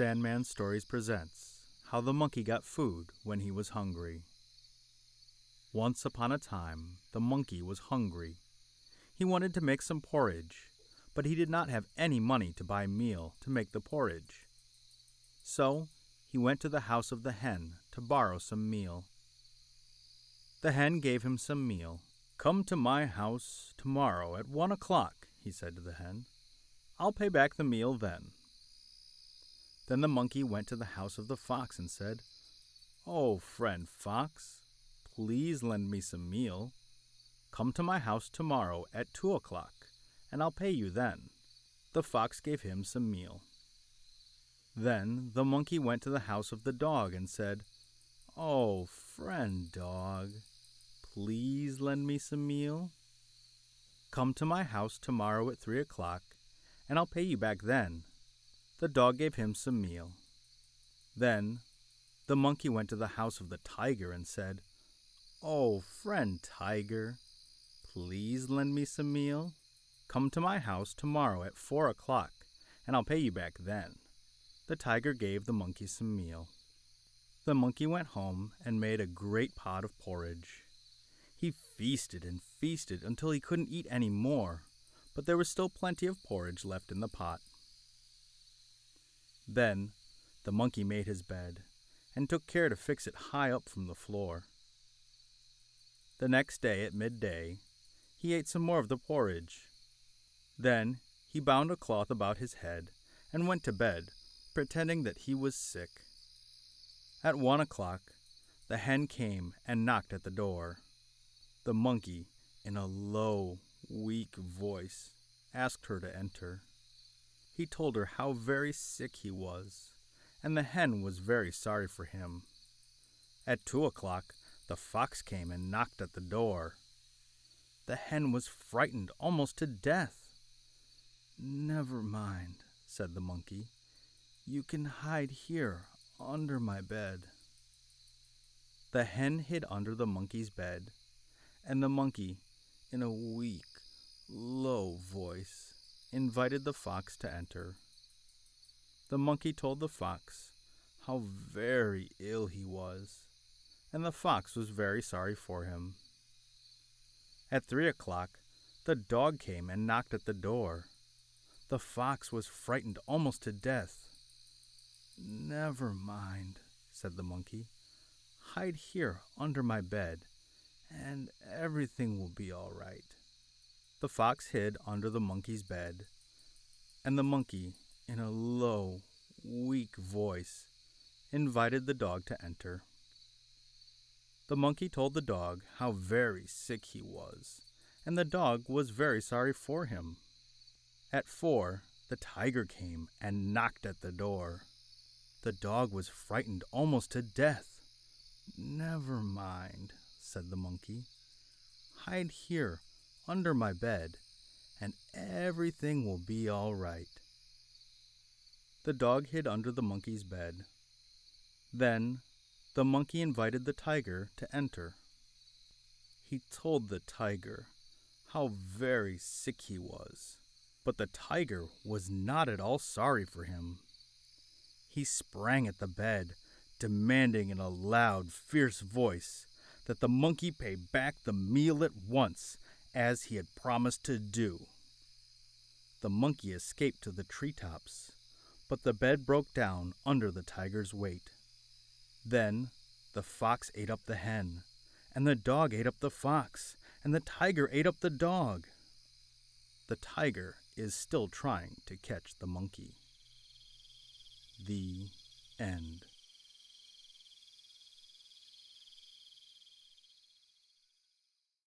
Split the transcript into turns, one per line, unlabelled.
Sandman Stories presents How the Monkey Got Food When He Was Hungry. Once upon a time, the monkey was hungry. He wanted to make some porridge, but he did not have any money to buy meal to make the porridge. So he went to the house of the hen to borrow some meal. The hen gave him some meal. Come to my house tomorrow at one o'clock, he said to the hen. I'll pay back the meal then. Then the monkey went to the house of the fox and said, Oh, friend fox, please lend me some meal. Come to my house tomorrow at two o'clock, and I'll pay you then. The fox gave him some meal. Then the monkey went to the house of the dog and said, Oh, friend dog, please lend me some meal. Come to my house tomorrow at three o'clock, and I'll pay you back then. The dog gave him some meal. Then the monkey went to the house of the tiger and said, Oh, friend tiger, please lend me some meal. Come to my house tomorrow at four o'clock, and I'll pay you back then. The tiger gave the monkey some meal. The monkey went home and made a great pot of porridge. He feasted and feasted until he couldn't eat any more, but there was still plenty of porridge left in the pot. Then the monkey made his bed and took care to fix it high up from the floor. The next day at midday, he ate some more of the porridge. Then he bound a cloth about his head and went to bed, pretending that he was sick. At one o'clock, the hen came and knocked at the door. The monkey, in a low, weak voice, asked her to enter. He told her how very sick he was, and the hen was very sorry for him. At two o'clock, the fox came and knocked at the door. The hen was frightened almost to death. Never mind, said the monkey. You can hide here under my bed. The hen hid under the monkey's bed, and the monkey, in a voice, invited the fox to enter. The monkey told the fox how very ill he was and the fox was very sorry for him. At three o'clock, the dog came and knocked at the door. The fox was frightened almost to death. Never mind, said the monkey. Hide here under my bed, and everything will be all right. The fox hid under the monkey's bed, and the monkey, in a low, weak voice, invited the dog to enter. The monkey told the dog how very sick he was, and the dog was very sorry for him. At four, the tiger came and knocked at the door. The dog was frightened almost to death. Never mind, said the monkey. Hide here under my bed, and everything will be all right. The dog hid under the monkey's bed. Then the monkey invited the tiger to enter. He told the tiger how very sick he was, but the tiger was not at all sorry for him. He sprang at the bed, demanding in a loud, fierce voice that the monkey pay back the meal at once, as he had promised to do. The monkey escaped to the treetops, but the bed broke down under the tiger's weight. Then the fox ate up the hen, and the dog ate up the fox, and the tiger ate up the dog. The tiger is still trying to catch the monkey. The end.